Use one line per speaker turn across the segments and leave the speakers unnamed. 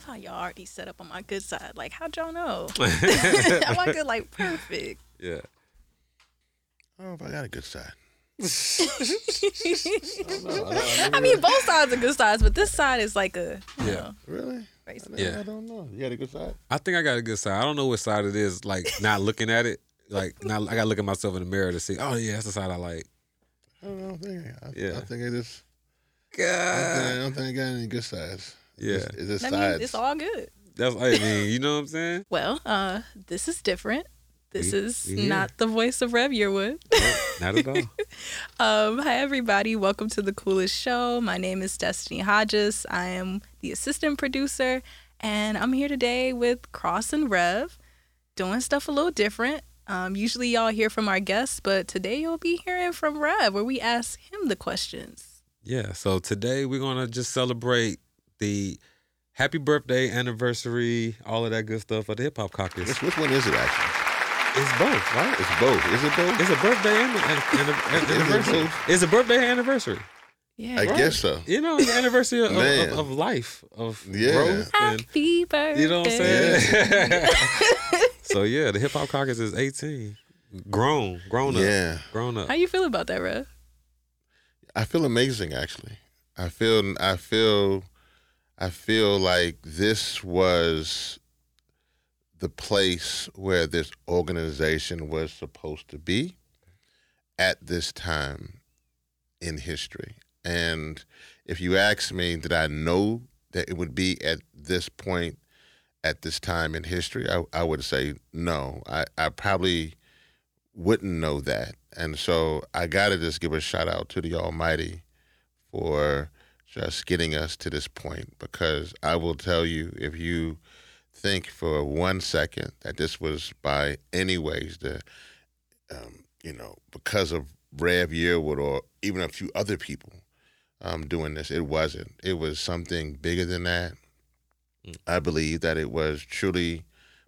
Love how y'all already set up on my good side. Like, how'd y'all know? Am I good? Like, perfect.
Yeah.
I don't know if I got a good side.
I mean, both sides are good sides, but this side is like a, you
Yeah.
know,
Really?
race.
I,
Yeah.
I don't know. You got a good side?
I think I got a good side. I don't know what side it is. Like not looking at it. Like not. I gotta look at myself in the mirror to see. Oh yeah, that's the side I like.
I don't know. I think, I,
Yeah.
I think it is. I don't, think,
God.
I don't think I got any good sides.
Yeah.
It's, it's just
I mean, it's all good.
That's. I mean, you know what I'm saying?
Well, uh, this is different. This
We-
is
we
not the voice of Rev Yearwood.
Not at all.
Um, hi, everybody. Welcome to the coolest show. My name is Destiny Hodges. I am the assistant producer, and I'm here today with Cross and Rev, doing stuff a little different. Um, usually, y'all hear from our guests, but today you'll be hearing from Rev, where we ask him the questions.
Yeah. So today we're gonna just celebrate the happy birthday, anniversary, all of that good stuff of the hip hop caucus.
Which, which one is it actually?
It's both, right?
It's both. Is it both?
It's a birthday and, and, and, and
Is it
anniversary. It's a birthday anniversary.
Yeah.
I guess so.
You know, it's the anniversary of, of, of life, of
Yeah.
growth, and
Happy birthday.
you know what I'm saying. so yeah, the hip hop caucus is 18, grown, grown up,
Yeah.
grown up.
How you feel about that, Rev?
I feel amazing actually. I feel I feel I feel like this was the place where this organization was supposed to be at this time in history. And if you ask me, did I know that it would be at this point at this time in history? I, I would say no. I, I probably wouldn't know that. And so I got to just give a shout out to the Almighty for just getting us to this point because I will tell you if you think for one second that this was by any ways the um, you know because of Rev Yearwood or even a few other people um, doing this it wasn't. It was something bigger than that. I believe that it was truly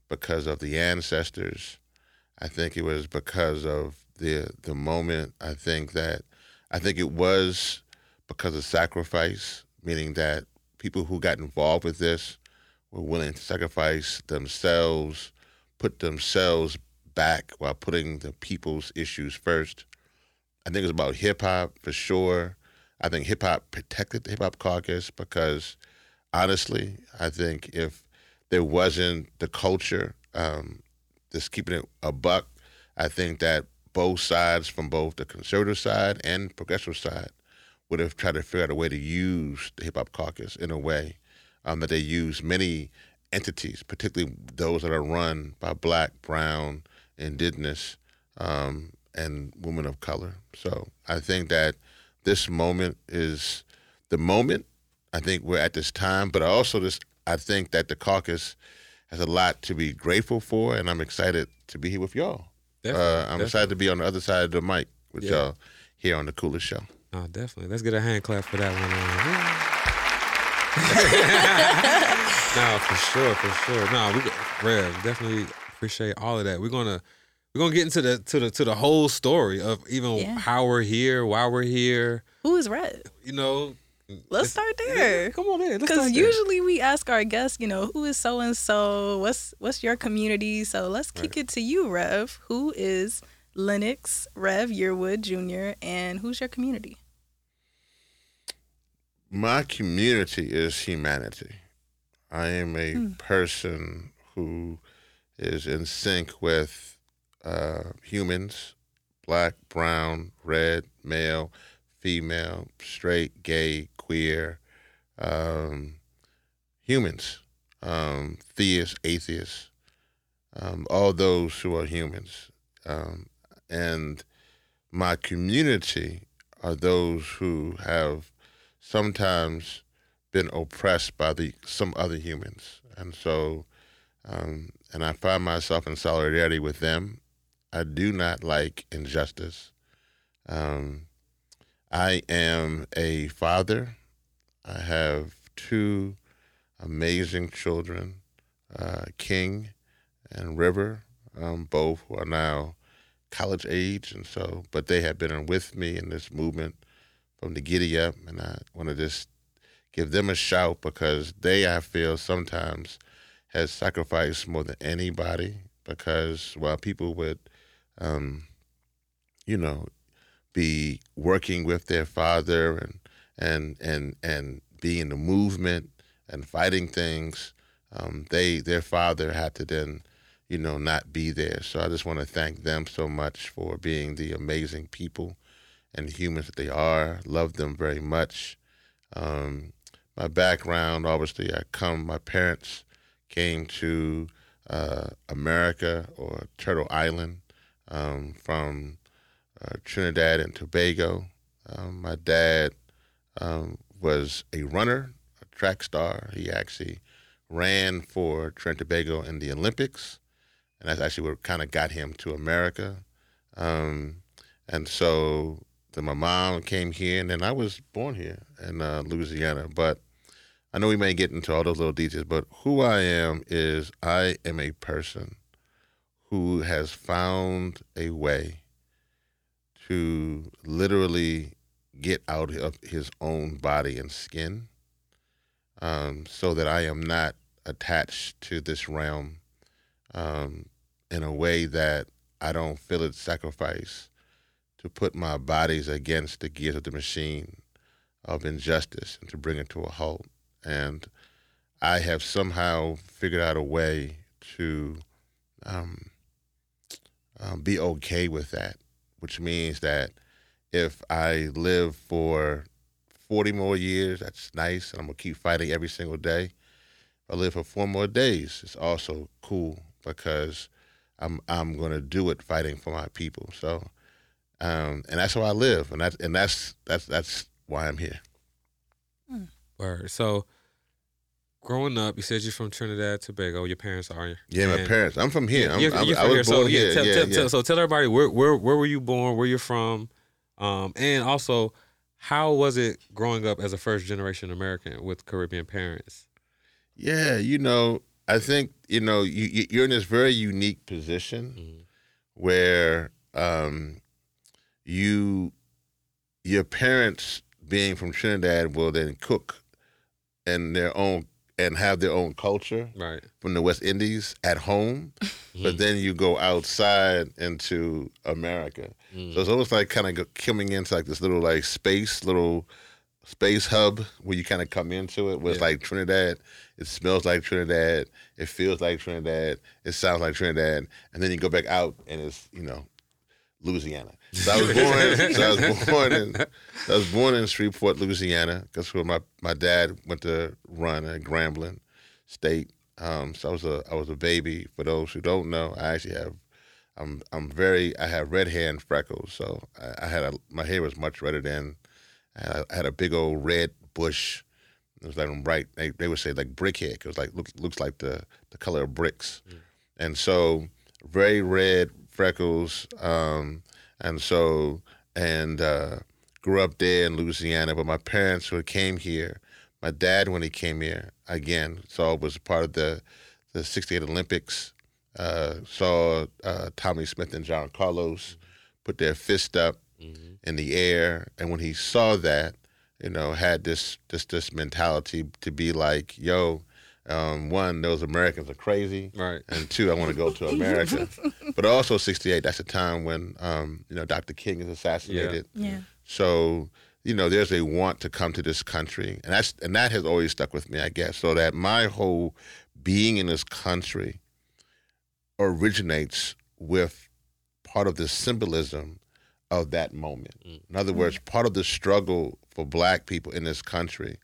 because of the ancestors. I think it was because of the the moment. I think that I think it was because of sacrifice, meaning that people who got involved with this were willing to sacrifice themselves, put themselves back while putting the people's issues first. I think it's about hip hop for sure. I think hip hop protected the hip hop caucus because honestly, I think if there wasn't the culture, um, just keeping it a buck, I think that both sides, from both the conservative side and progressive side, would have tried to figure out a way to use the hip hop caucus in a way um, that they use many entities, particularly those that are run by black, brown, indigenous, um, and women of color. So I think that this moment is the moment. I think we're at this time, but I also just I think that the caucus has a lot to be grateful for, and I'm excited to be here with y'all. Uh, I'm
definitely.
excited to be on the other side of the mic with
Yeah.
y'all here on the coolest show.
Oh, definitely. Let's get a hand clap for that one. Uh, no, for sure, for sure. No, we Rev definitely appreciate all of that. We're gonna we're gonna get into the to the to the whole story of even
Yeah.
how we're here, why we're here.
Who is Rev?
You know,
Let's start there.
Come on in.
Because usually we ask our guests, you know, who is so and so? What's what's your community? So let's kick it to you, Rev. Who is Lennox Rev Yearwood Jr. and who's your community?
My community is humanity. I am a
Hmm.
person who is in sync with uh, humans black, brown, red, male, female, straight, gay, queer, um, humans, um, theists, atheists, um, all those who are humans. Um, and my community are those who have sometimes been oppressed by the some other humans, and so um, and I find myself in solidarity with them. I do not like injustice. Um, I am a father. I have two amazing children, uh, King and River, um, both who are now college age, and so, but they have been with me in this movement from the giddy up, and I want to just give them a shout because they, I feel, sometimes has sacrificed more than anybody because while people would, um, you know, be working with their father and and and and be in the movement and fighting things, um, they their father had to then, you know, not be there. So I just want to thank them so much for being the amazing people and the humans that they are. Love them very much. Um, my background, obviously, I come. My parents came to uh, America or Turtle Island um, from uh, Trinidad and Tobago. Um, my dad um, was a runner, a track star. He actually ran for Trinidad and Tobago in the Olympics, and that's actually what kind of got him to America. Um, and so then my mom came here, and then I was born here in uh, Louisiana. But I know we may get into all those little details, but who I am is I am a person who has found a way to literally get out of his own body and skin um, so that I am not attached to this realm um, in a way that I don't feel it sacrifice to put my bodies against the gears of the machine of injustice and to bring it to a halt. And I have somehow figured out a way to um, um, be okay with that, which means that if I live for 40 more years, that's nice, and I'm gonna keep fighting every single day. If I live for four more days, it's also cool because I'm I'm gonna do it fighting for my people. So, um, and that's how I live, and that's and that's that's that's why I'm here.
Word. So, growing up, you said you're from Trinidad, Tobago. Your parents are.
Yeah, my parents. I'm from here. I'm,
You're-
I'm,
you're
I
from
was
here.
born
so,
here.
Tell,
yeah,
tell,
yeah.
tell- so tell everybody where, where where were you born, where you're from, um, and also how was it growing up as a first generation American with Caribbean parents?
Yeah, you know, I think you know you you- you're in this very unique position
Mhm.
where um, you your parents being from Trinidad will then cook and their own and have their own culture
Right.
from the West Indies at home, but then you go outside into America.
Mm.
So it's almost like kind of coming into like this little like space, little space hub where you kind of come into it. Where it's
Yeah.
like Trinidad, it smells like Trinidad, it feels like Trinidad, it sounds like Trinidad, and then you go back out and it's you know Louisiana. So I was born. so I was born in. I was born in Shreveport, Louisiana. That's where my, my dad went to run at Grambling State. Um, so I was a I was a baby. For those who don't know, I actually have. I'm I'm very. I have red hair and freckles. So I, I had a my hair was much redder than. I, I had a big old red bush. It was like bright. They, they would say like brick hair. 'cause It was like looks looks like the the color of bricks. And so very red freckles. Um, and so and uh, grew up there in Louisiana. But my parents who came here, my dad when he came here again, saw was part of the the '68 Olympics. Uh, saw uh, Tommie Smith and John Carlos put their fist up in the air, and when he saw that, you know, had this this this mentality to be like, yo. Um, one, those Americans are crazy
Right.
and two, I want to go to America. but also, '68. That's the time when um, you know Dr. King is assassinated.
Yeah.
So you know, there's a want to come to this country, and that's and that has always stuck with me, I guess. So that my whole being in this country originates with part of the symbolism of that moment. In other words, part of the struggle for Black people in this country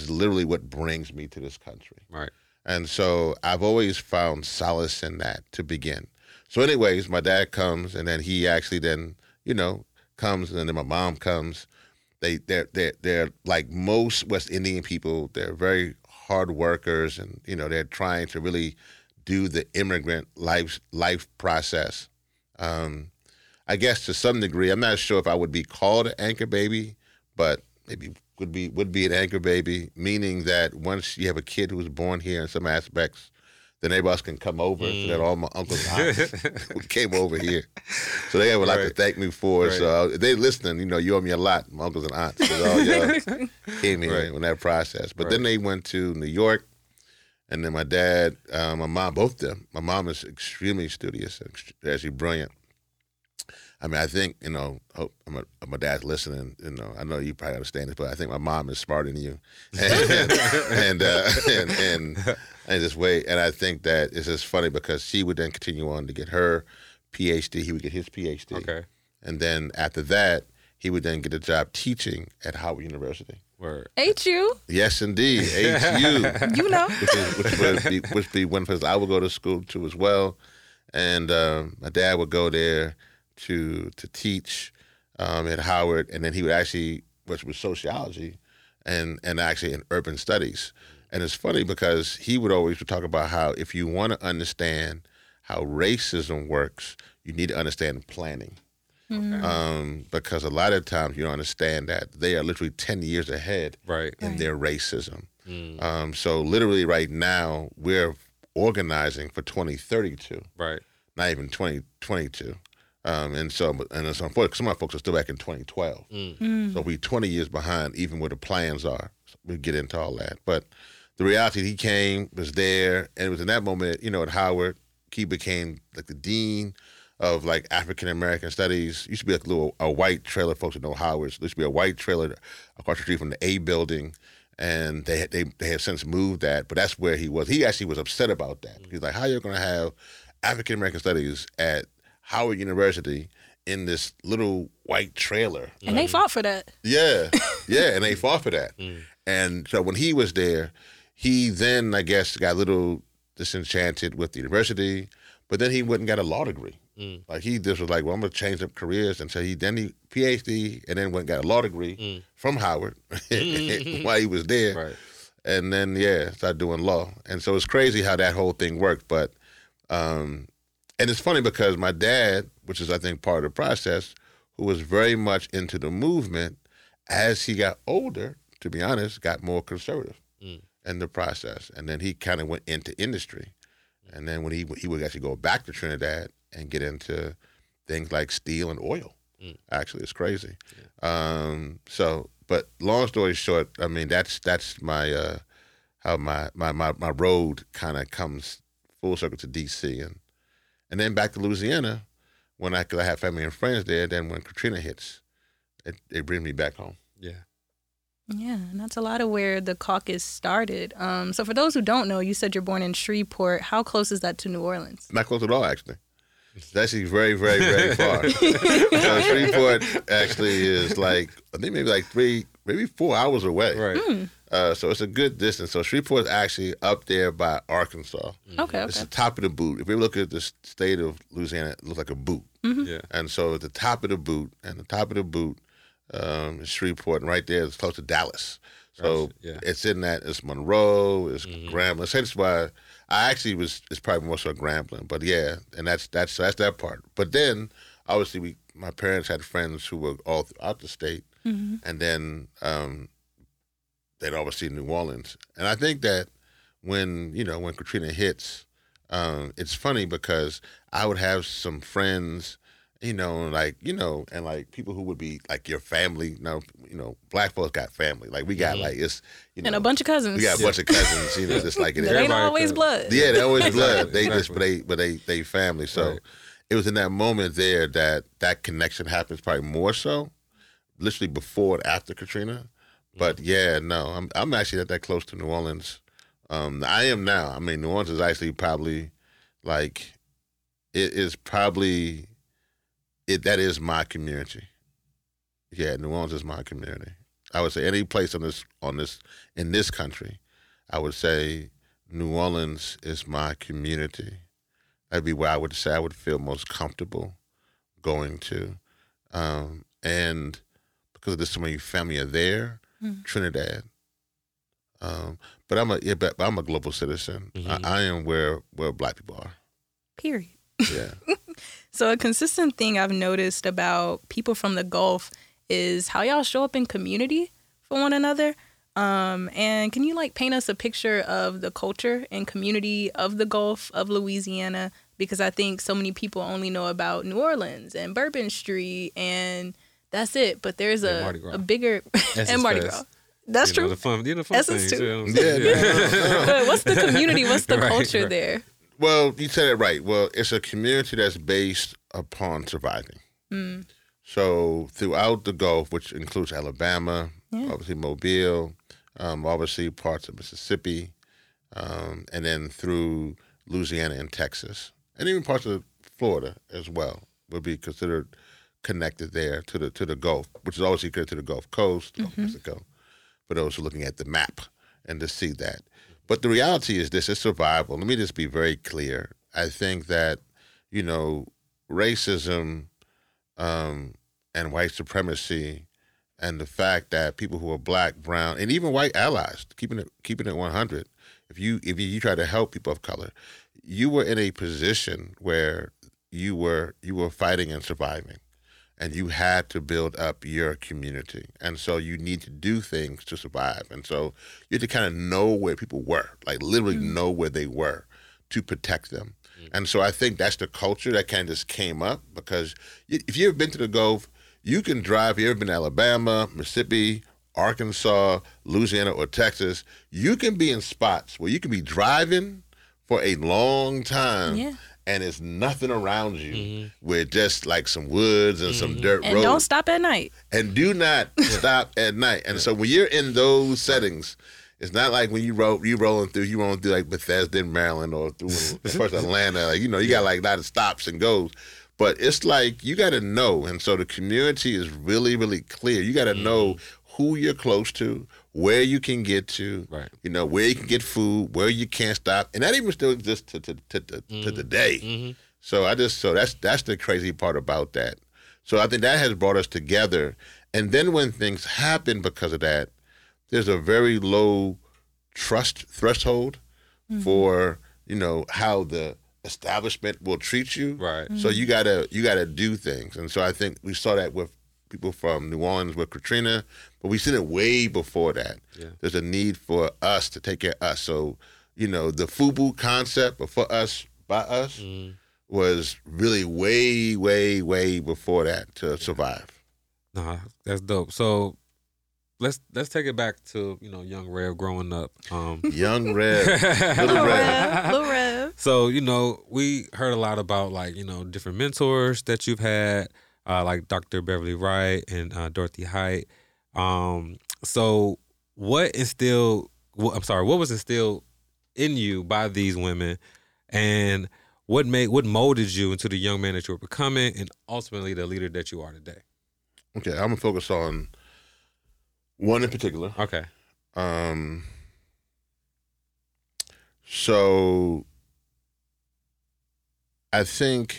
is literally what brings me to this country.
Right.
And so I've always found solace in that to begin. So, anyways, my dad comes, and then he actually then, you know, comes, and then my mom comes. they they're they're they're like most West Indian people. They're very hard workers, and you know they're trying to really do the immigrant life life process. Um, I guess to some degree, I'm not sure if I would be called an anchor baby, but maybe would be would be an anchor baby, meaning that once you have a kid who was born here in some aspects, then everybody else can come over. So that all my uncles and aunts came over here. So they would like to
Right.
thank me for it.
Right.
So uh, they listening, you know, you owe me a lot, my uncles and aunts. 'cause all y'all came here
Right.
in that process. But then they went to New York, and then my dad, uh, my mom, both of them. My mom is extremely studious, and actually brilliant. I mean, I think you know. Hope my, my dad's listening. You know, I know you probably understand this, but I think my mom is smarter than you, and and uh, and, and and this way. And I think that it's just funny because she would then continue on to get her PhD. He would get his PhD,
Okay.
and then after that, he would then get a job teaching at Howard University.
Word.
HU.
Yes, indeed, HU
You know.
which is which would be which be one place I would go to school to as well, and um, my dad would go there to to teach um, at Howard, and then he would actually which was sociology, and and actually in urban studies, and it's funny because he would always talk about how if you want to understand how racism works, you need to understand planning. Um, because a lot of times you don't understand that they are literally 10 years ahead
Right.
in
Right.
their racism.
Mm.
Um, so literally right now we're organizing for 2032,
Right.
not even 2022. Um, and so, and it's unfortunate. Some of my folks are still back in 2012,
Mm.
so we're 20 years behind, even where the plans are. We get into all that, but the reality, he came, was there, and it was in that moment, you know, at Howard, he became like the dean of like African American studies. Used to be like a little a white trailer. Folks that know Howard, there used to be a white trailer across the street from the A building, and they they they have since moved that. But that's where he was. He actually was upset about that. He's like, "How you going to have African American studies at Howard University in this little white trailer?"
And they fought for that.
Yeah, yeah, and they fought for that. Mm. And so when he was there, he then I guess got a little disenchanted with the university, but then he went and got a law degree. Mm. Like he just was like, well, I'm gonna change up careers, and so he then he PhD, and then went and got a law degree mm. from Howard while he was there,
Right.
and then yeah, started doing law. And so it's crazy how that whole thing worked, but um, and it's funny because my dad, which is I think part of the process, who was very much into the movement, as he got older, to be honest, got more conservative in the process, and then he kind of went into industry, and then when he he would actually go back to Trinidad and get into things like steel and oil. Actually, it's crazy. Um, so, but long story short, I mean that's that's my uh, how my my my, my road kind of comes full circle to DC and and then back to Louisiana when I cause I have family and friends there. Then when Katrina hits, it it brings me back home.
Yeah.
Yeah, and that's a lot of where the caucus started. Um, so for those who don't know, you said you're born in Shreveport. How close is that to New Orleans?
Not close at all, actually. It's actually very, very, very far. so Shreveport actually is like I think maybe like three, maybe four hours away.
Right.
Uh, so it's a good distance. So Shreveport is actually up there by Arkansas.
Okay,
It's
okay.
the top of the boot. If you look at the state of Louisiana, it looks like a boot.
Yeah.
And so at the top of the boot, and the top of the boot um, is Shreveport, and right there it's close to Dallas. So
Gotcha, yeah.
it's in that. It's Monroe. It's Grambling. So that's why I actually was. It's probably more so Grambling, but yeah, and that's that's that's that part. But then obviously we, my parents had friends who were all throughout the state, and then um, they'd obviously New Orleans, and I think that when you know when Katrina hits, um, it's funny because I would have some friends, you know, like you know, and like people who would be like your family. You know, you know, black folks got family. Like we got like it's you know,
And a bunch of cousins.
we got a bunch of cousins. You know, just like it
that
is.
ain't always blood.
Yeah, they always blood. They just, but they, but they, they family. So
Right.
it was in that moment there that that connection happens. Probably more so, literally before and after Katrina. But yeah, no, I'm I'm actually not that close to New Orleans. Um, I am now. I mean, New Orleans is actually probably like it is probably it that is my community. Yeah, New Orleans is my community. I would say any place on this on this in this country, I would say New Orleans is my community. That'd be where I would say I would feel most comfortable going to, um, and because there's so many family are there. Trinidad. Um, but I'm a yeah, but I'm a global citizen.
Mhm.
I, I am where where black people are.
Period.
Yeah.
So a consistent thing I've noticed about people from the Gulf is how y'all show up in community for one another. Um, and can you like paint us a picture of the culture and community of the Gulf of Louisiana? Because I think so many people only know about New Orleans and Bourbon Street and that's it. But there's
Yeah,
a,
Mardi Gras.
a bigger
Essence
and Mardi Gras. That's
you know,
true.
the fun, you know, the fun
Essence
things.
too.
you know what
Yeah,
what's the community? What's the
Right,
culture
right.
there?
Well, you said it right. Well, it's a community that's based upon surviving.
Mm.
So throughout the Gulf, which includes Alabama,
Yeah.
obviously Mobile, um, obviously parts of Mississippi, um, and then through Louisiana and Texas, and even parts of Florida as well would be considered connected there to the to the Gulf, which is obviously connected to the Gulf Coast of Mexico. For those who are looking at the map and to see that, but the reality is this: is survival. Let me just be very clear. I think that you know racism um, and white supremacy and the fact that people who are black, brown, and even white allies, keeping it keeping it one hundred, if you if you, you try to help people of color, you were in a position where you were you were fighting and surviving, and you had to build up your community, and so you need to do things to survive, and so you had to kind of know where people were, like literally mm. know where they were, to protect them. Mm. And so I think that's the culture that kind of just came up because if you've been to the Gulf, you can drive. If you've ever been to Alabama, Mississippi, Arkansas, Louisiana, or Texas, you can be in spots where you can be driving for a long time.
Yeah.
And it's nothing around you mm-hmm. with just like some woods and some mm-hmm. dirt
And
roads
don't stop at night.
and do not stop at night. And so when you're in those settings, it's not like when you roll you rolling through you rolling through like Bethesda in Maryland or through first Atlanta, like you know, you got like a lot of stops and goes. But it's like you gotta know. And so the community is really, really clear. You gotta mm-hmm. know who you're close to, where you can get to,
Right.
you know, where you can get food, where you can't stop. And that even still exists to to, to, to, to mm-hmm. the day. Mm-hmm. So I just so that's that's the crazy part about that. So I think that has brought us together. And then when things happen because of that, there's a very low trust threshold mm-hmm. for you know how the establishment will treat you.
Right.
So you gotta you gotta do things. And so I think we saw that with people from New Orleans with Katrina, but we've seen it way before that.
Yeah.
There's a need for us to take care of us. So you know the FUBU concept, but for us by us,
Mm-hmm.
was really way way way before that to survive.
Nah, that's dope. So let's let's take it back to you know young Rev growing up. Um,
Young Red, Little
Rev, Lil Rev.
so you know we heard a lot about like you know different mentors that you've had, uh, like Dr. Beverly Wright and uh, Dorothy Height. Um, so what instilled? wh- I'm sorry, what was instilled in you by these women, and what made what molded you into the young man that you were becoming, and ultimately the leader that you are today?
Okay, I'm gonna focus on one in particular.
Okay.
Um, so I think,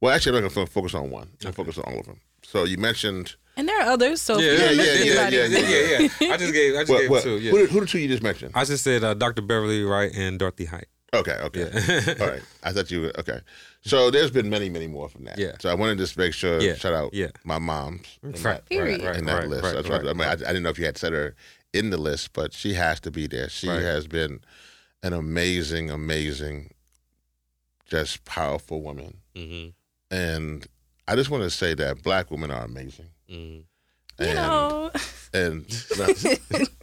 well, actually, I'm not gonna focus on one. I'm gonna focus on all of them. So you mentioned
And there are others, so
Yeah,
if
yeah, yeah, yeah, yeah, yeah, yeah, yeah. I just gave, I just
what,
gave
what,
two. Yeah.
who, who the two you just mentioned?
I just said uh, Dr. Beverly Wright and Dorothy Height.
Okay, okay.
Yeah.
All right. I thought you were okay. So there's been many, many more from that.
Yeah.
So I wanted to just make sure
Yeah,
shout out
yeah.
my mom's in
Right,
that,
Period.
right,
in that
right,
list.
right,
That's
right,
what I, mean, I, I didn't know if you had set her in the list, but she has to be there. She
Right.
has been an amazing, amazing, just powerful woman.
hmm
And I just want to say that black women are amazing.
you
And,
know,
and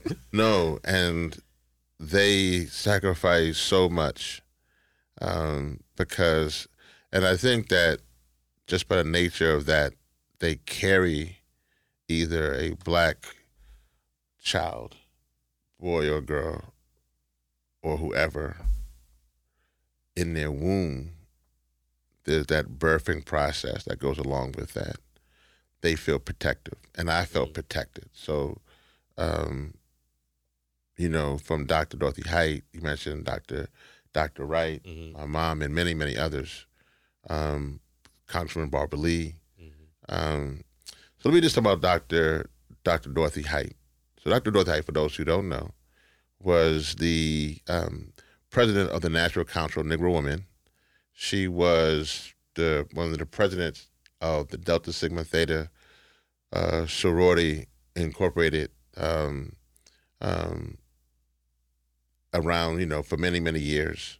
no, and they sacrifice so much um, because, and I think that just by the nature of that, they carry either a black child, boy or girl, or whoever in their womb. There's that birthing process that goes along with that. They feel protective, and I felt protected. So, um, you know, from Dr. Dorothy Height, you mentioned Dr. Dr. Wright,
Mhm.
my mom, and many, many others. Um, Congressman Barbara Lee. Um, So let me just talk about Dr. Dr. Dorothy Height. So Dr. Dorothy Height, for those who don't know, was the um, president of the National Council of Negro Women. She was the one of the presidents of the Delta Sigma Theta uh, sorority incorporated um, um, around, you know, for many, many years.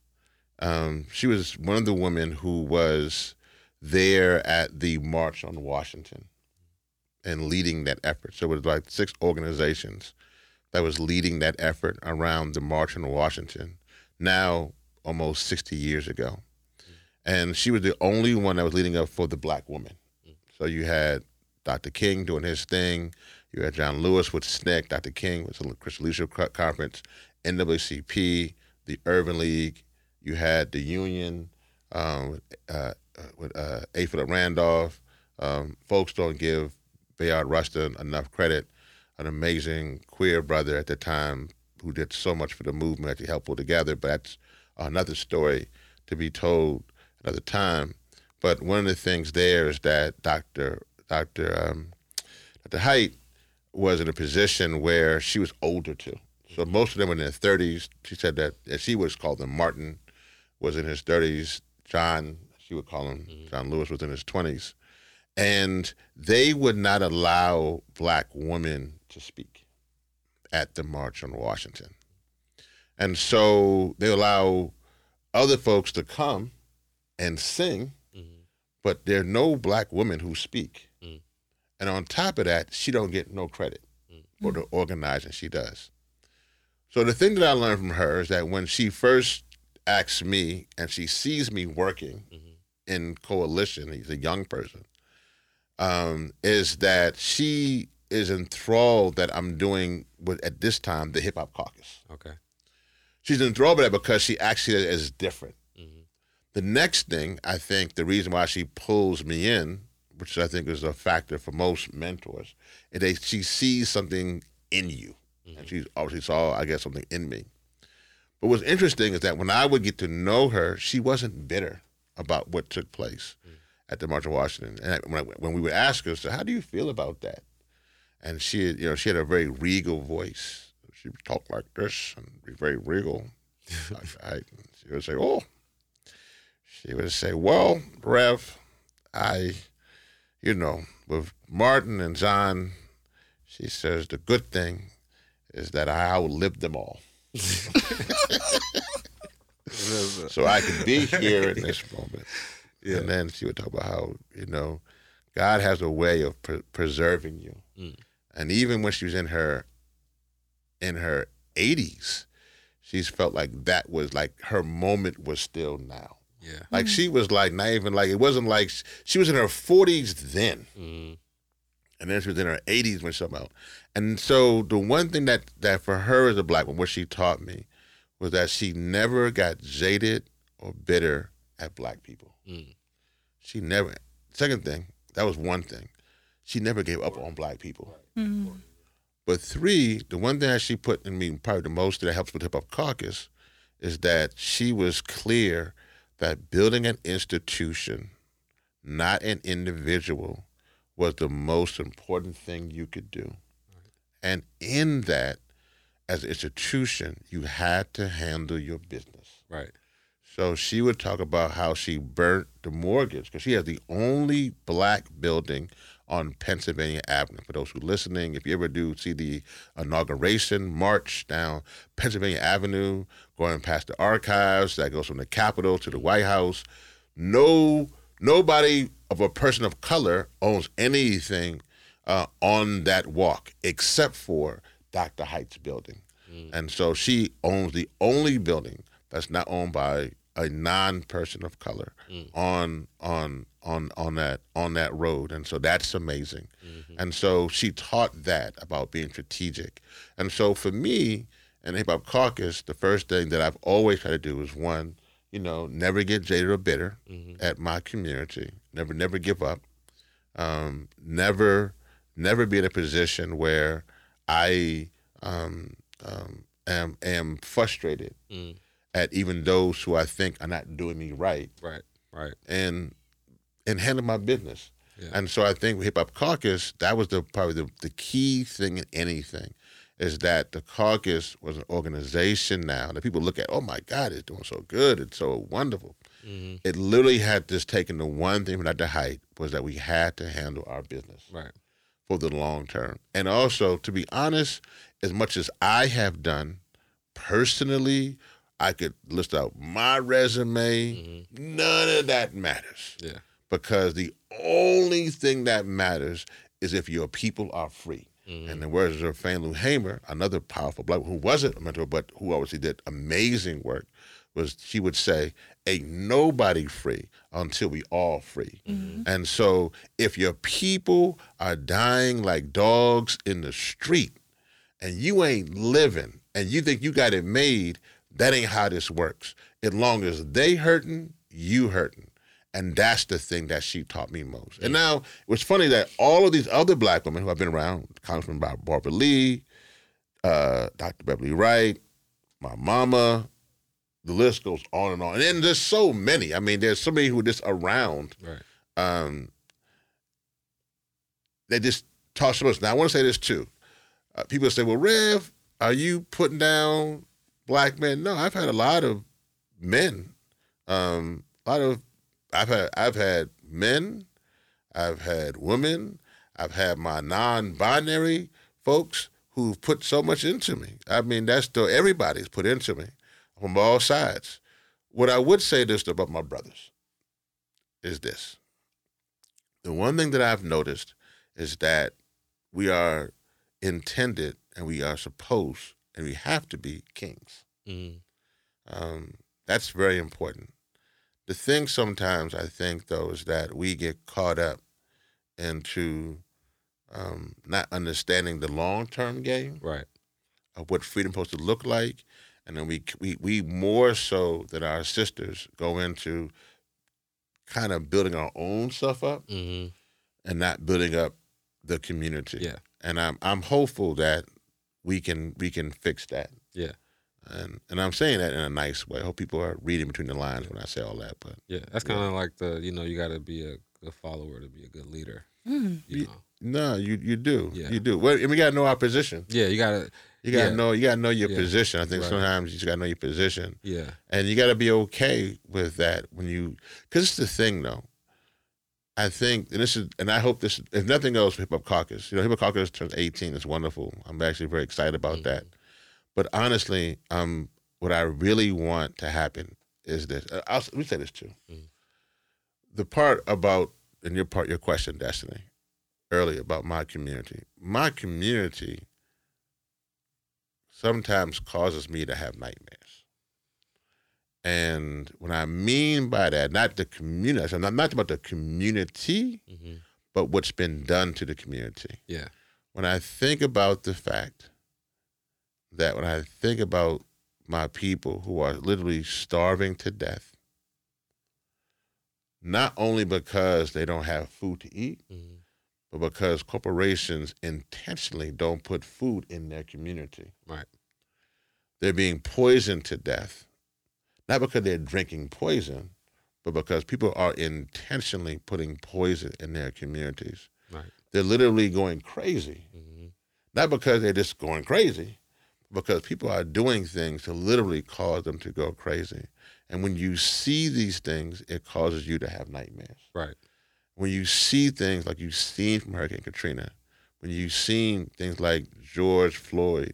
Um, she was one of the women who was there at the March on Washington and leading that effort. So it was like six organizations that was leading that effort around the March on Washington, now almost 60 years ago. And she was the only one that was leading up for the black woman. So you had Dr. King doing his thing. You had John Lewis with SNCC, Dr. King with the Christian Leadership Conference, NAACP, the Urban League. You had the Union um, uh, with uh, A. Philip Randolph. Um, folks don't give Bayard Rustin enough credit, an amazing queer brother at the time who did so much for the movement to help pull together. But that's another story to be told another time. But one of the things there is that Dr. Dr. Um, Dr. Height was in a position where she was older too. So most of them were in their 30s. She said that, she was called them, Martin was in his 30s. John, she would call him, John Lewis was in his 20s. And they would not allow black women to speak at the March on Washington. And so they allow other folks to come and sing, mm-hmm. but there are no black women who speak. Mm. And on top of that, she don't get no credit mm. for the organizing she does. So the thing that I learned from her is that when she first asks me and she sees me working mm-hmm. in coalition, he's a young person, um, is that she is enthralled that I'm doing with at this time the hip hop caucus.
Okay.
She's enthralled by that because she actually is different.
Mm-hmm.
The next thing, I think, the reason why she pulls me in, which I think is a factor for most mentors, is that she sees something in you. And she obviously saw, I guess, something in me. But what's interesting is that when I would get to know her, she wasn't bitter about what took place at the March on Washington. And when, I, when we would ask her, so how do you feel about that? And she, had- you know, she had a very regal voice. She would talk like this and be very regal. I, I, she would say, "Oh," she would say, "Well, Rev, I, you know, with Martin and John, she says the good thing is that I outlived them all, so I can be here in this moment."
Yeah.
And then she would talk about how you know God has a way of pre- preserving you,
Mm.
and even when she was in her in her 80s, she's felt like that was like her moment was still now.
Yeah.
Like she was like not even like it wasn't like she was in her 40s then,
Mm.
and then she was in her 80s when she came out. And so the one thing that that for her as a black woman, what she taught me was that she never got jaded or bitter at black people.
Mm.
She never. Second thing, that was one thing. She never gave up on black people.
Mm.
But three, the one thing that she put in me probably the most that helps with Hip Hop Caucus is that she was clear that building an institution, not an individual, was the most important thing you could do. And in that, as an institution, you had to handle your business.
Right.
So she would talk about how she burnt the mortgage because she has the only black building on Pennsylvania Avenue. For those who are listening, if you ever do see the inauguration march down Pennsylvania Avenue, going past the archives that goes from the Capitol to the White House, no nobody of a person of color owns anything uh, on that walk except for Dr. Height's building. And so she owns the only building that's not owned by a non-person of color on on on on that on that road and so that's amazing. And so she taught that about being strategic. And so for me and hip hop caucus the first thing that i've always tried to do is one you know never get jaded or bitter at my community. Never never give up. Um, never never be in a position where i um, um, am am frustrated
Mm.
At even those who I think are not doing me right,
Right. Right.
and and handle my business.
Yeah.
And so I think with Hip Hop Caucus, that was the probably the, the key thing in anything, is that the caucus was an organization now that people look at, oh my God, it's doing so good, it's so wonderful.
Mhm.
It literally had just taken the one thing at the height was that we had to handle our business
Right.
for the long term. And also, to be honest, as much as I have done personally, I could list out my resume. None of that matters
Yeah.
because the only thing that matters is if your people are free.
Mm-hmm.
And the words of Fannie Lou Hamer, another powerful black who wasn't a mentor, but who obviously did amazing work, was she would say, Ain't nobody free until we all free. And so if your people are dying like dogs in the street and you ain't living and you think you got it made, that ain't how this works. As long as they hurting, you hurting. And that's the thing that she taught me most. And now it was funny that all of these other black women who I've been around, Congressman Barbara Lee, uh, Dr. Beverly Wright, my mama, the list goes on and on. And then there's so many. I mean, there's so many who are just around
Right.
um, they just talk so much. Now, I want to say this too. Uh, people say, well, Rev, are you putting down black men? No, I've had a lot of men. Um, a lot of, I've had, I've had men, I've had women, I've had my non-binary folks who've put so much into me. I mean, that's the everybody's put into me from all sides. What I would say this about my brothers is this. The one thing that I've noticed is that we are intended and we are supposed and we have to be kings.
Mhm.
Um, that's very important. The thing sometimes I think though is that we get caught up into um, not understanding the long term game
Right.
of what freedom supposed to look like, and then we we we more so than our sisters go into kind of building our own stuff up
hmm
and not building up the community.
Yeah.
And I'm I'm hopeful that we can we can fix that.
Yeah.
And and I'm saying that in a nice way. I hope people are reading between the lines when I say all that. But
Yeah. That's kind of like the you know you got to be a good follower to be a good leader.
Mm.
You know.
no, you you do.
Yeah.
You do. Well, and we gotta know our position.
Yeah. You gotta.
You gotta
Yeah.
know you gotta know your
Yeah.
position. I think
Right.
sometimes you just gotta know your position.
Yeah.
and you got to be okay with that when you because it's the thing though i think and this is and i hope this if nothing else hip hop caucus you know hip hop caucus turns 18 it's wonderful. I'm actually very excited about that. But honestly um what i really want to happen is this uh, I'll, let me say this too.
Mhm.
the part about and your part your question destiny earlier about my community. My community sometimes causes me to have nightmares and what I mean by that, not the community, I'm not, not about the community,
hmm
but what's been done to the community.
Yeah.
When I think about the fact that when I think about my people who are literally starving to death, not only because they don't have food to eat,
hmm
but because corporations intentionally don't put food in their community.
Right.
They're being poisoned to death, not because they're drinking poison, but because people are intentionally putting poison in their communities.
Right.
They're literally going crazy,
hmm
not because they're just going crazy, because people are doing things to literally cause them to go crazy. And when you see these things, it causes you to have nightmares
Right.
when you see things like you've seen from Hurricane Katrina, when you've seen things like George Floyd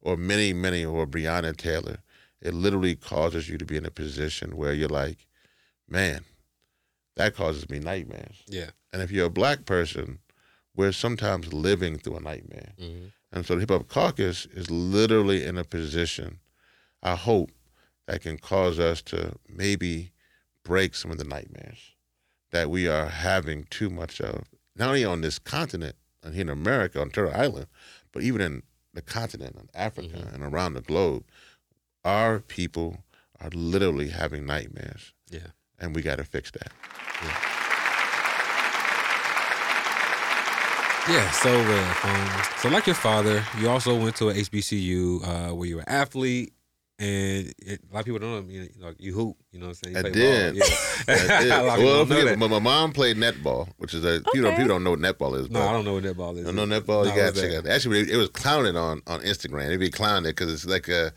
or many, many, or Breonna Taylor, it literally causes you to be in a position where you're like, man, that causes me nightmares.
Yeah.
And if you're a black person, we're sometimes living through a nightmare.
hmm
And so the Hip Hop Caucus is literally in a position, I hope, that can cause us to maybe break some of the nightmares that we are having too much of, not only on this continent and here in America, on Turtle Island, but even in the continent, in Africa,
Mhm.
and around the globe. Our people are literally having nightmares,
Yeah.
and we got to fix that.
Yeah, so Rev, um, so like your father, you also went to a HBCU uh, where you were an athlete, and it, a lot of people don't know. You know, you hoop. You know what I'm saying? You
I did.
Ball.
I did.
a lot of
well,
people don't
forget-
that.
my mom played netball, which is a people,
Okay.
people don't know what netball is.
No,
but
I don't know what netball is.
You don't know netball?
No,
you gotta check it out. Actually, it was clowning on on Instagram. It'd be clowning because it's like a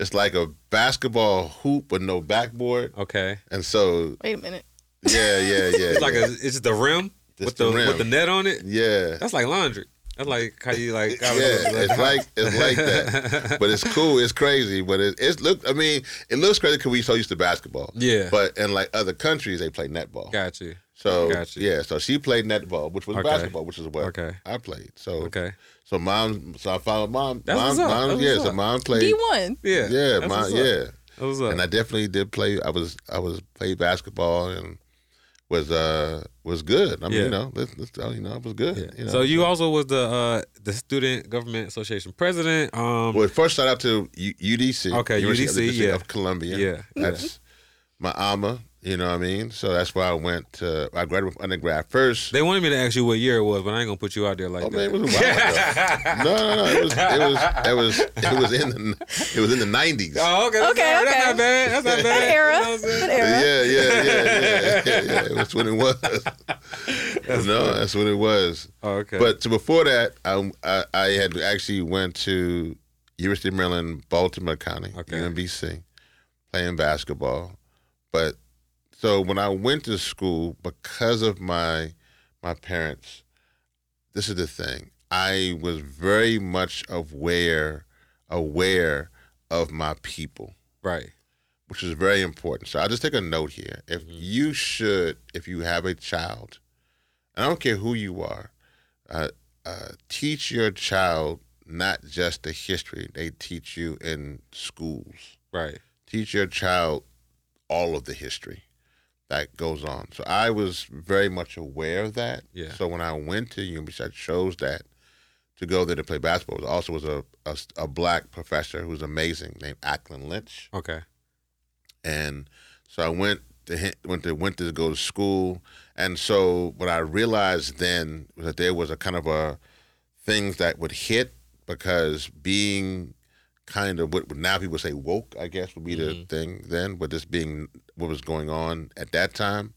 it's like a basketball hoop with no backboard,
Okay,
and so
Wait a minute.
yeah, yeah, yeah.
it's like
yeah.
a it's the rim
Just
with
the
the,
rim.
with the net on it.
yeah.
That's like laundry. That's like how you like.
Yeah, it's like it's like that, but it's cool. It's crazy, but it, it's look. I mean, it looks crazy because we so used to basketball.
Yeah.
But in like other countries, they play netball.
Got you.
So
Got you.
yeah, so she played netball, which was
Okay.
basketball, which is what
Okay.
I played. So
Okay.
so mom, so I followed mom.
That's
mom,
what's up.
mom
That's
yeah,
what's
so mom played.
D one.
Yeah.
Yeah,
That's
mom,
what's up.
yeah.
That was up.
and I definitely did play. I was I was played basketball and was uh was good. I mean,
Yeah.
you know, let's, let's, you know, it was good.
Yeah.
You know?
so you also was the uh, the Student Government Association president. Um,
well, first shout out to U- UDC.
Okay,
University of the
UDC,
District
yeah.
of Columbia.
Yeah,
that's my alma. You know what I mean? So that's why I went to. I graduated from undergrad first.
they wanted me to ask you what year it was, but I ain't gonna put you out there like
Oh
that.
man, it was a while ago. no, no, no. It was, it was, it was, it was in the, it was in the nineties.
Oh, okay. That's,
Okay,
all right. that's not bad. That's not bad.
An era.
You know what I'm saying?
An era.
Yeah, yeah, yeah, yeah, yeah, yeah. It was it was. no, that's what it was.
Oh, okay.
But so before that, I, I I had actually went to University of Maryland, Baltimore County,
Okay.
UMBC, playing basketball. But so when I went to school, because of my my parents, this is the thing. I was very much aware aware of my people
right.
which is very important. So I'll just take a note here. If you should, if you have a child, I don't care who you are, uh, uh, teach your child not just the history they teach you in schools.
Right.
Teach your child all of the history that goes on. So I was very much aware of that.
Yeah.
So when I went to UMBC, I chose that to go there to play basketball. There also was a, a, a black professor who was amazing named Acklyn Lynch
Okay.
and so I went to went to went to go to school, and so what I realized then was that there was a kind of a things that would hit because being kind of what now people say woke, I guess would be the mm-hmm. thing then, but just being what was going on at that time,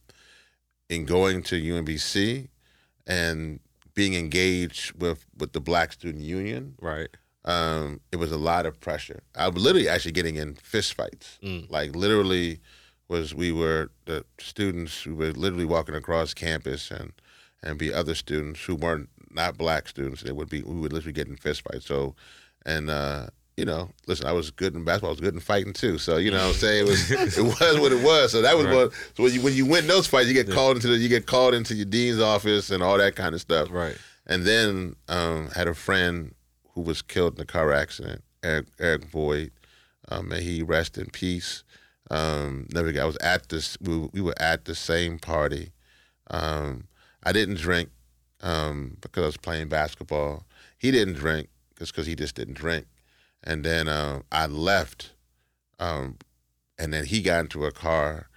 in going to UMBC, and being engaged with with the Black Student Union,
Right.
um, it was a lot of pressure. I was literally actually getting in fist fights.
Mm.
Like literally, was we were the students who were literally walking across campus and and be other students who weren't not black students. They would be we would literally get in fist fights. So, and uh, you know, listen, I was good in basketball. I was good in fighting too. So you know, what I'm saying it was it was what it was. So that was
Right.
what. So when you when you win those fights, you get called into the you get called into your dean's office and all that kind of stuff.
Right.
And then um, had a friend who was killed in a car accident, Eric, Eric Boyd. Um, may he rest in peace. Um, never. Got I was at this. We, we were at the same party. Um, I didn't drink um, because I was playing basketball. He didn't drink just because he just didn't drink. And then um, I left, um, and then he got into a car,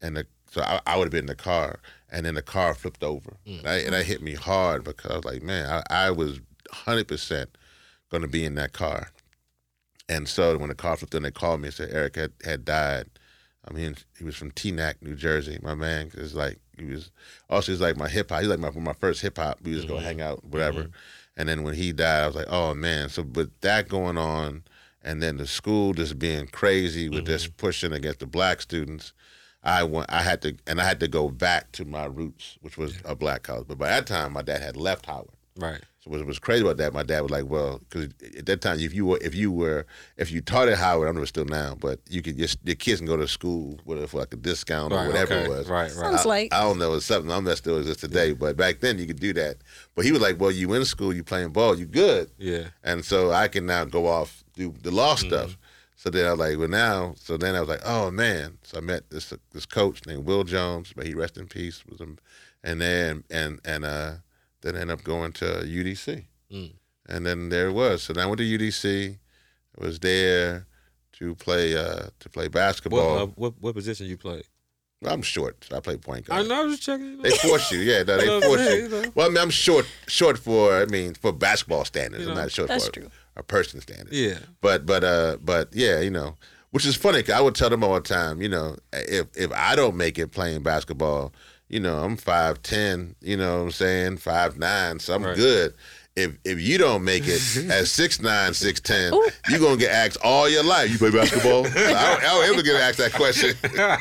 and the, so I, I would have been in the car, and then the car flipped over, and, I, and that hit me hard because I was like, man, I, I was hundred percent going to be in that car. And so when the car flipped in, they called me and said Eric had, had died. I mean, he was from Teaneck, New Jersey. My man is like he was also he's like my hip hop. He's like my my first hip hop. We just go hang out, whatever. And then when he died, I was like, oh man. So but that going on, and then the school just being crazy with this mm-hmm. pushing against the black students. I went. I had to, and I had to go back to my roots, which was a black college. But by that time, my dad had left Howard.
Right.
So what was crazy about that, my dad was like, well, because at that time, if you were, if you were, if you taught at Howard, I don't know if it's still now, but you could just your kids can go to school with like a discount or whatever
okay.
it was.
Right. Right.
Sounds like
I don't know, it's something I'm that still exists today, but back then you could do that. But he was like, well, you in school, you playing ball, you good,
Yeah.
and so I can now go off do the law
Mm-hmm.
stuff. So then I was like, well, now, so then I was like, oh man. So I met this this coach named Will Jones, but he rest in peace. Was him, and then and and uh, then I ended up going to UDC,
Mm.
and then there it was. So then I went to UDC. I was there to play uh, to play
What,
basketball.
uh, what what position you played?
I'm short, so I play point guard.
I know. I was just checking. You know.
They force you, yeah. No,
You know
they force
saying,
you.
you know?
Well, I mean, I'm short, short for. I mean, for basketball standards.
You
I'm not short
That's
for
true.
a person standard.
Yeah.
But but uh but yeah, you know, which is funny. 'cause I would tell them all the time, you know, if if I don't make it playing basketball, you know, I'm five ten, you know what I'm saying, five nine, so I'm
Right.
good. If if you don't make it at six nine, six ten,
Ooh.
you're gonna get asked all your life. You play basketball? I, don't, I don't ever get asked that question. I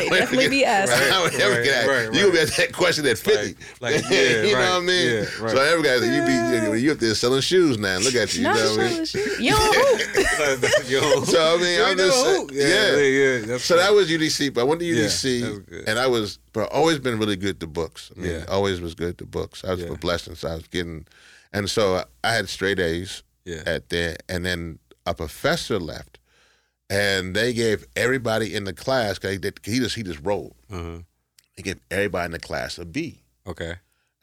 They
don't
definitely
get-
be asked.
I don't ever
Right,
get asked.
right,
You gonna be
right.
asked that question at fifty.
Like- like, yeah,
you know what I mean?
yeah, right.
So every guy, you be you up there selling shoes now. Look at you.
Not
you know what I mean?
sure. You don't.
Yo.
So I mean,
You
I'm just
who? yeah,
yeah.
yeah, yeah. That's
So that was UDC, but I went to UDC,
that was good.
and I was, but I always been really good to books. I mean,
Yeah.
always was good to books. I was
Yeah.
for blessings. I was getting, and so I had straight A's
yeah.
at there, and then a professor left, and they gave everybody in the class. 'cause He, did- he just he just rolled.
Uh-huh.
He gave everybody in the class a B.
Okay.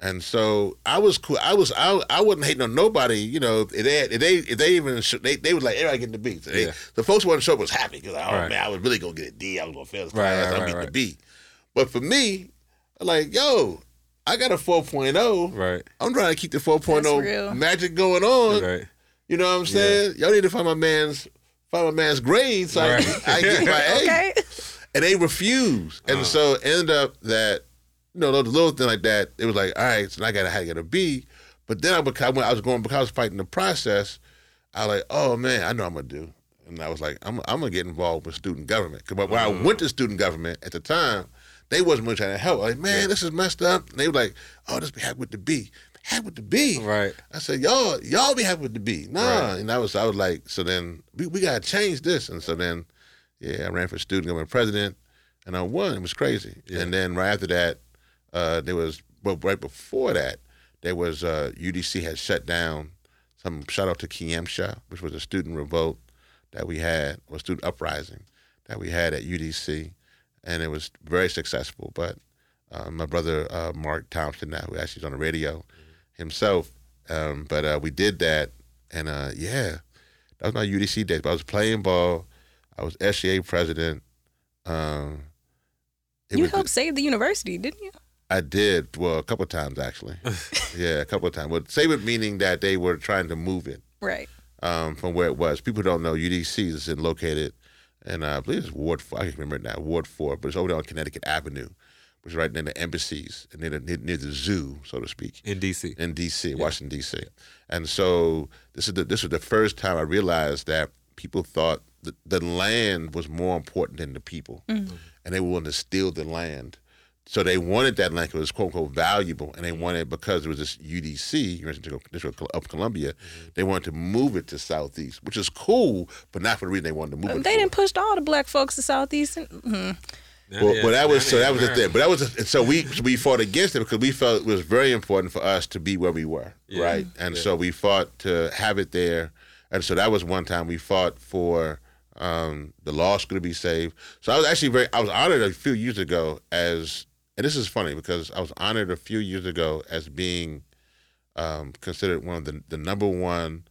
And so I was cool. I was I, I wasn't hating on nobody. You know, if they if they if they even they they was like everybody getting the B. So they,
Yeah.
the folks who wasn't sure was happy because like, oh
Right.
man, I was really gonna get a D. I was gonna fail this
Right,
class.
right,
I'm
right,
getting
right.
the B. But for me, like yo, I got a 4.0.
Right.
I'm trying to keep the 4.0
That's real.
magic going on.
Right.
You know what I'm saying? Y'all need to find my man's find my man's grade so I,
Right.
can, I get my A
Okay.
and they refuse. And
Uh-huh.
so it ended up that you know, the little thing like that, it was like, all right, so I gotta have get a B. But then I became when I was going because I was fighting the process, I was like, oh man, I know I'm gonna do. And I was like, I'm, I'm gonna get involved with student government. Because when I went to student government at the time, they wasn't really trying to help. Like, man, this is messed up. And they were like, oh, just be happy with the B. Happy with the B.
Right.
I said, y'all, y'all be happy with the B. Nah.
Right.
And I was I was like, so then we, we gotta change this. And so then, yeah, I ran for student government president and I won. It was crazy.
Yeah.
And then right after that, uh, there was but right before that, there was uh, UDC had shut down some shout out to Kiemsha, which was a student revolt that we had, or student uprising that we had at UDC. And it was very successful. But uh, my brother uh, Mark Thompson now, who actually is on the radio himself. Um, but uh, we did that, and uh, yeah, that was my UDC days. But I was playing ball. I was SGA president. Um, it
You
was-
helped save the university, didn't you?
I did. Well, a couple of times actually. yeah, a couple of times. But save it meaning that they were trying to move it
Right.
um, from where it was. People don't know UDC is located, and uh, I believe it's Ward. Four, I can't remember it now. Ward Four, but it's over there on Connecticut Avenue, which is right near the embassies and near the, near, near the zoo, so to speak
In DC.
in D.C., Washington D.C. And so this is the, this was the first time I realized that people thought the, the land was more important than the people, mm-hmm. and they were willing to steal the land. So they wanted that land because it was quote unquote valuable, and they wanted because it was this UDC, University of Columbia, they wanted to move it to Southeast, which is cool, but not for the reason they wanted to move it.
They
for.
didn't push all the black folks to Southeast.
Well,
Yeah,
well, that was so. That was the thing. But that was and so we so we fought against it because we felt it was very important for us to be where we were,
Yeah.
right? And
Yeah.
so we fought to have it there. And so that was one time we fought for um, the law school to be saved. So I was actually very. I was honored a few years ago as, and this is funny because I was honored a few years ago as being um, considered one of the the number one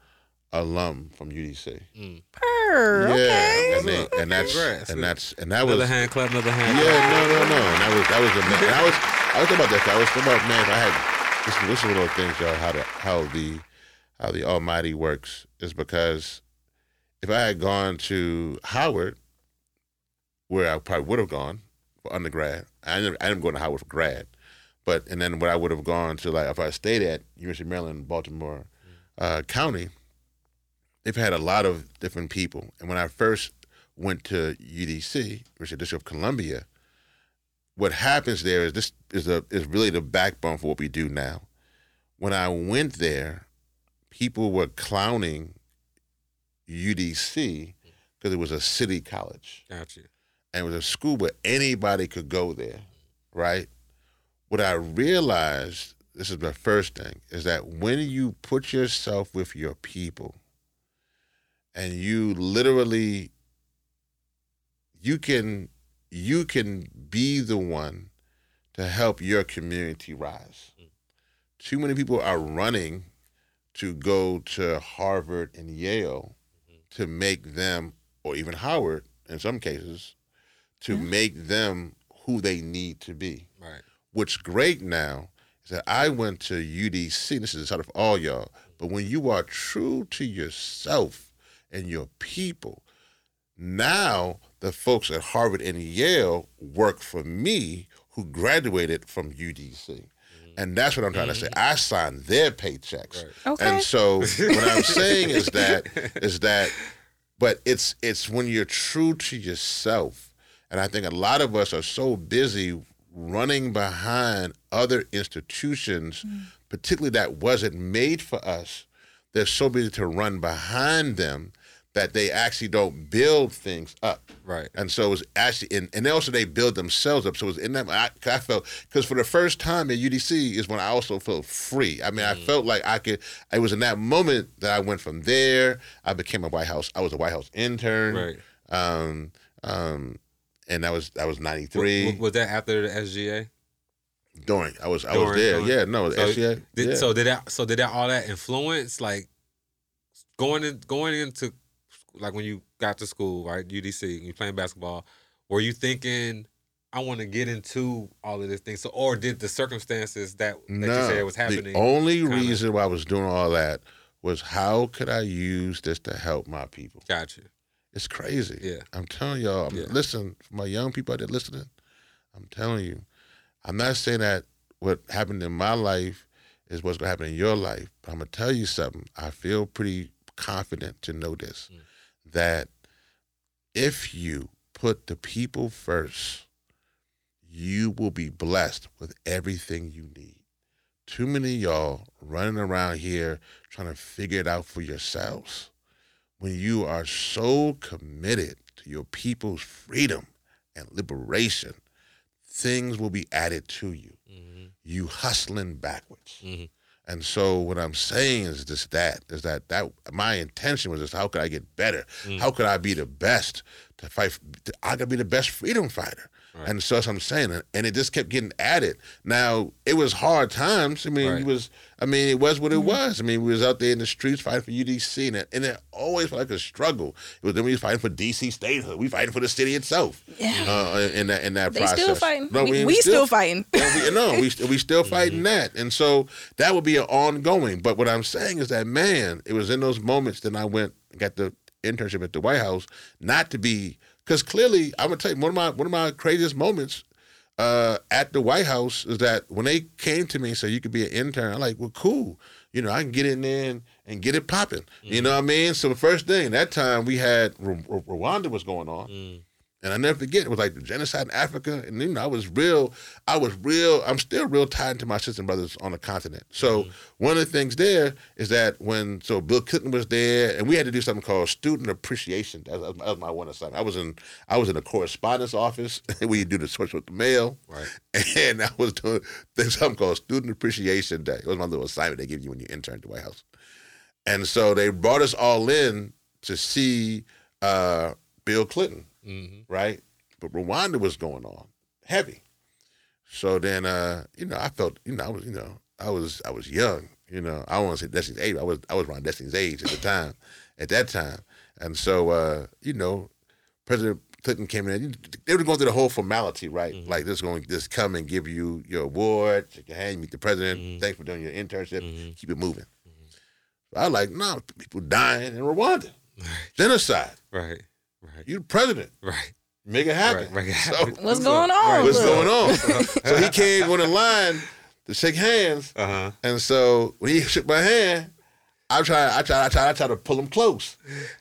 alum from UDC.
Purr, okay.
and, they, and that's
Congrats.
and that's and that was Another
hand clap, another hand
yeah,
clap.
no, no, no. And that was that was amazing. and I was I was about that. I was thinking about man, if I had this, this is one of those things, y'all. How the how the how the Almighty works is because if I had gone to Howard, where I probably would have gone for undergrad, I didn't, I didn't go to Howard for grad, but and then what I would have gone to like if I stayed at University of Maryland, Baltimore uh, County, they've had a lot of different people. And when I first went to UDC, which is District of Columbia, what happens there is this is a is really the backbone for what we do now. When I went there, people were clowning UDC because it was a city college
Gotcha.
And it was a school where anybody could go there, right? What I realized, this is the first thing, is that when you put yourself with your people and you literally you can you can be the one to help your community rise. Too many people are running to go to Harvard and Yale mm-hmm. to make them or even Howard in some cases to make them who they need to be.
Right.
What's great now is that I went to UDC. This is out of all y'all, but when you are true to yourself and your people, now the folks at Harvard and Yale work for me who graduated from UDC. Mm-hmm. And that's what I'm trying to say. Mm-hmm. I signed their paychecks.
Right.
Okay.
And so what I'm saying is that is that but it's it's when you're true to yourself. And I think a lot of us are so busy running behind other institutions, particularly that wasn't made for us. They're so busy to run behind them that they actually don't build things up.
Right.
And so it was actually, and, and also they build themselves up. So it was in that, I, I felt, because for the first time at UDC is when I also felt free. I mean, I felt like I could, it was in that moment that I went from there, I became a White House, I was a White House intern.
Right.
Um, um, and that was, that was 93
w- was that after the SGA?
during, I was, I was there.
during.
Yeah, no,
So
SGA.
Did,
yeah.
So did that? So did that all that influence like going in, going into like when you got to school, right? UDC, you playing basketball. Were you thinking, I want to get into all of this thing? So, or did the circumstances that that you said was happening?
The only
kinda-
reason why I was doing all that was how could I use this to help my people?
Gotcha.
It's crazy.
Yeah.
I'm telling y'all,
Yeah.
listen, for my young people out there listening, I'm telling you, I'm not saying that what happened in my life is what's gonna happen in your life, but I'm gonna tell you something. I feel pretty confident to know this
Mm.
that if you put the people first, you will be blessed with everything you need. Too many of y'all running around here trying to figure it out for yourselves. When you are so committed to your people's freedom and liberation, things will be added to you.
hmm
You hustling backwards.
hmm
And so what I'm saying is just that is that that my intention was just how could I get better?
Mm.
How could I be the best to fight? I could be the best freedom fighter.
Right.
And so that's what I'm saying, and- and it just kept getting added. Now it was hard times. I mean,
Right.
it was. I mean, it was what
Mm-hmm.
it was. I mean, we was out there in the streets fighting for UDC, and it, and it always felt like a struggle. It was then we was fighting for DC statehood. We fighting for the city itself.
Yeah.
Uh, in that in that process,
They
process.
still fighting.
No,
we, we still, fighting.
no, we, no, we we still fighting that, and so that would be an ongoing. But what I'm saying is that man, it was in those moments that I went and got the internship at the White House, not to be because clearly I'm gonna tell you one of my one of my craziest moments uh, at the White House is that when they came to me and said you could be an intern, I'm like, well, cool. You know, I can get in there and, and get it popping. You know what I mean? So the first thing that time we had Rw- Rw- Rwanda was going on.
Mm.
And I never forget, it was like the genocide in Africa. And, you know, I was real, I was real, I'm still real tied to my sisters and brothers on the continent. So one of the things there is that when, so Bill Clinton was there and we had to do something called student appreciation. That was, that was my one assignment. I was in, I was in the correspondence office where you do the switch with the mail.
Right.
And I was doing something called Student Appreciation Day. It was my little assignment they give you when you intern at the White House. And so they brought us all in to see uh, Bill Clinton
hmm
right? But Rwanda was going on heavy. So then, uh, you know, I felt, you know, I was, you know, I was, I was young. You know, I want to say Destiny's age. I was, I was around Destiny's age at the time, at that time, and so, uh, you know, President Clinton came in. They were going through the whole formality, right? Like this is going to just come and give you your award, shake your hand, meet the president. Thanks for doing your internship. Keep it moving. I was like, no, people dying in Rwanda, genocide.
Right. Right.
You the president.
Right.
Make it happen.
Right, make it
So-
What's going on?
what's going on? so he came on the line to shake hands,
Uh huh.
and so when he shook my hand, I tried, I tried, I tried, I tried to pull him close.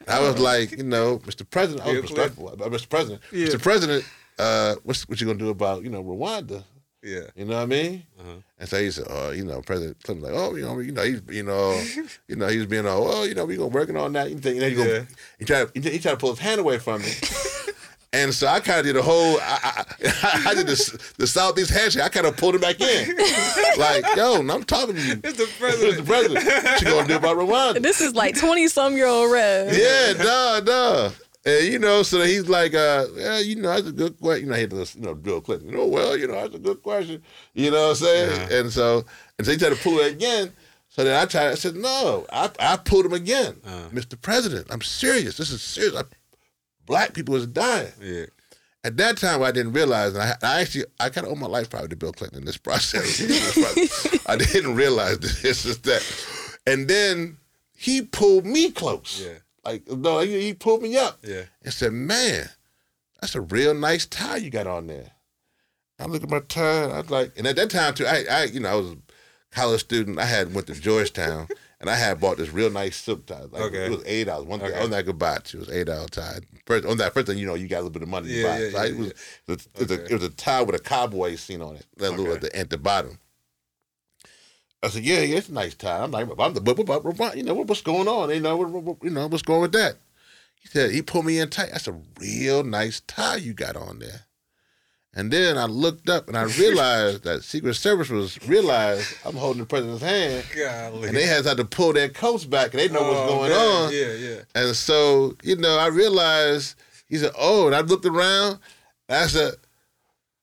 I was like, you know, Mr. President, I was
Yeah,
respectful, uh, Mr. President,
Yeah.
Mr. President, uh, what's what you gonna do about you know Rwanda?
Yeah.
You know what I mean?
Uh-huh.
And so he said, oh, you know, President Clinton, like, oh, you know, you know, he's, you know, you know, he's being, all, oh, you know, we gonna working on that. You think, you know, you
Yeah.
gonna, he tried, he, he tried to pull his hand away from me. And so I kind of did a whole, I, I, I did the, the Southeast handshake. I kind of pulled him back in. like, yo, I'm talking to you.
It's the
Mr.
president.
President, what you gonna do about Rwanda?
This is like 20 some year old Rev.
Yeah, duh, duh. And you know, so he's like, uh, yeah, you know, that's a good question. You know, he had to, you know, Bill Clinton. You know, well, you know, that's a good question. You know what I'm saying? And so, and so he tried to pull it again. So then I tried. I said, no, I, I pulled him again,
Uh.
Mr. President. I'm serious. This is serious. I, black people is dying.
Yeah.
At that time, I didn't realize, and I, I actually, I kind of owe my life probably to Bill Clinton in this process. I didn't realize this is that. And then he pulled me close.
Yeah.
Like, no, he, he pulled me up
Yeah.
and said, man, that's a real nice tie you got on there. I look at my tie, I was like, and at that time too, I, I, you know, I was a college student. I had went to Georgetown, and I had bought this real nice silk tie. Like,
Okay.
it was eight dollars. One thing
Okay.
on that could buy it. It was eight dollar tie. First, on that first thing, you know, you got a little bit of money to
Yeah,
buy.
yeah,
it. So I-
yeah,
it was,
yeah.
it was, it was a, it was a tie with a cowboy scene on it. That little at the at the bottom. I said, "Yeah, yeah, it's a nice tie." I'm like, I'm the, what, what, what, you know, what, what's going on? You know, what, you know, what's going with that? He said, he pulled me in tight. That's a real nice tie you got on there. And then I looked up and I realized that Secret Service was realized I'm holding the president's hand,
Golly.
and they has had to pull their coats back, and they know what's
Oh,
going
man.
on.
Yeah, yeah.
And so, you know, I realized he said, "Oh," and I looked around. And I said,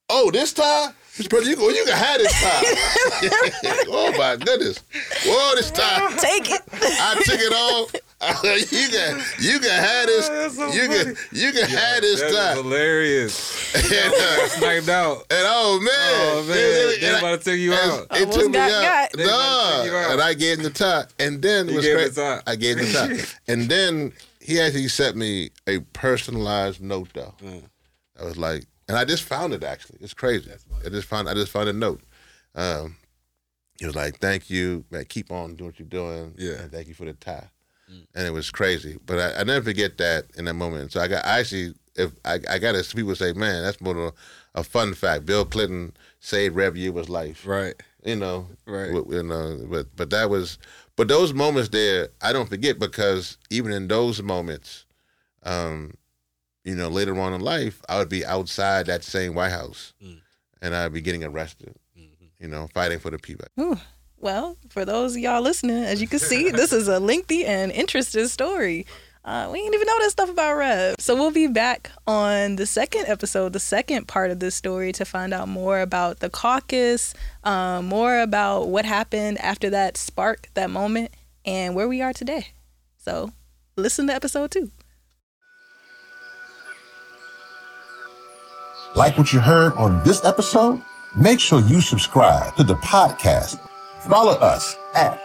"Oh, this tie, Mr. President, you, go, you can have this tie." oh my goodness! Whoa, this tie.
Take it.
I took it off. I said, you can, you can have this.
That's so
you can, you can have this
That is
tie.
hilarious.
And, uh,
Sniped out.
and oh man,
Oh man,
They-
they
I-
about to take you out.
It took me out.
got.
They about to take you
No, and I gave him the tie, and then it
You
was
gave
great.
the tie.
I gave him the tie, and then he actually sent me a personalized note though.
Mm.
I was like, and I just found it actually. It's crazy. I just found I just found a note. Um, he was like, "Thank you, man. Keep on doing what you're doing.
Yeah.
and thank you for the tie." And it was crazy, but I, I never forget that in that moment. So I got I actually, if I, I got to people say, "Man, that's more of a, a fun fact." Bill Clinton saved Rev Yearwood's life
Right.
you know,
Right.
w- You know, but but that was, but those moments there, I don't forget because even in those moments, um, you know, later on in life, I would be outside that same White House,
Mm.
and I'd be getting arrested,
Mm-hmm.
you know, fighting for the people.
Ooh. Well, for those of y'all listening, as you can see, this is a lengthy and interesting story. Uh, we didn't even know that stuff about Rev. So we'll be back on the second episode, the second part of this story, to find out more about the caucus, um, more about what happened after that spark, that moment, and where we are today. So listen to episode two.
Like what you heard on this episode? Make sure you subscribe to the podcast. Follow us at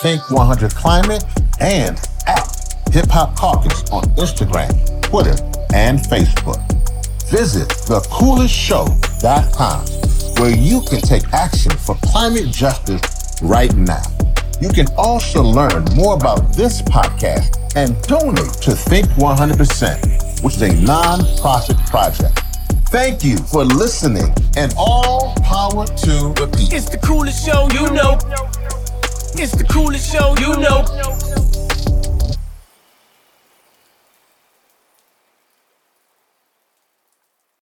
Think 100 Climate and at Hip Hop Caucus on Instagram, Twitter, and Facebook. Visit thecoolestshow.com where you can take action for climate justice right now. You can also learn more about this podcast and donate to Think 100%, which is a non-profit project. Thank you for listening and all power to people.
It's the coolest show you know. It's the coolest show you know.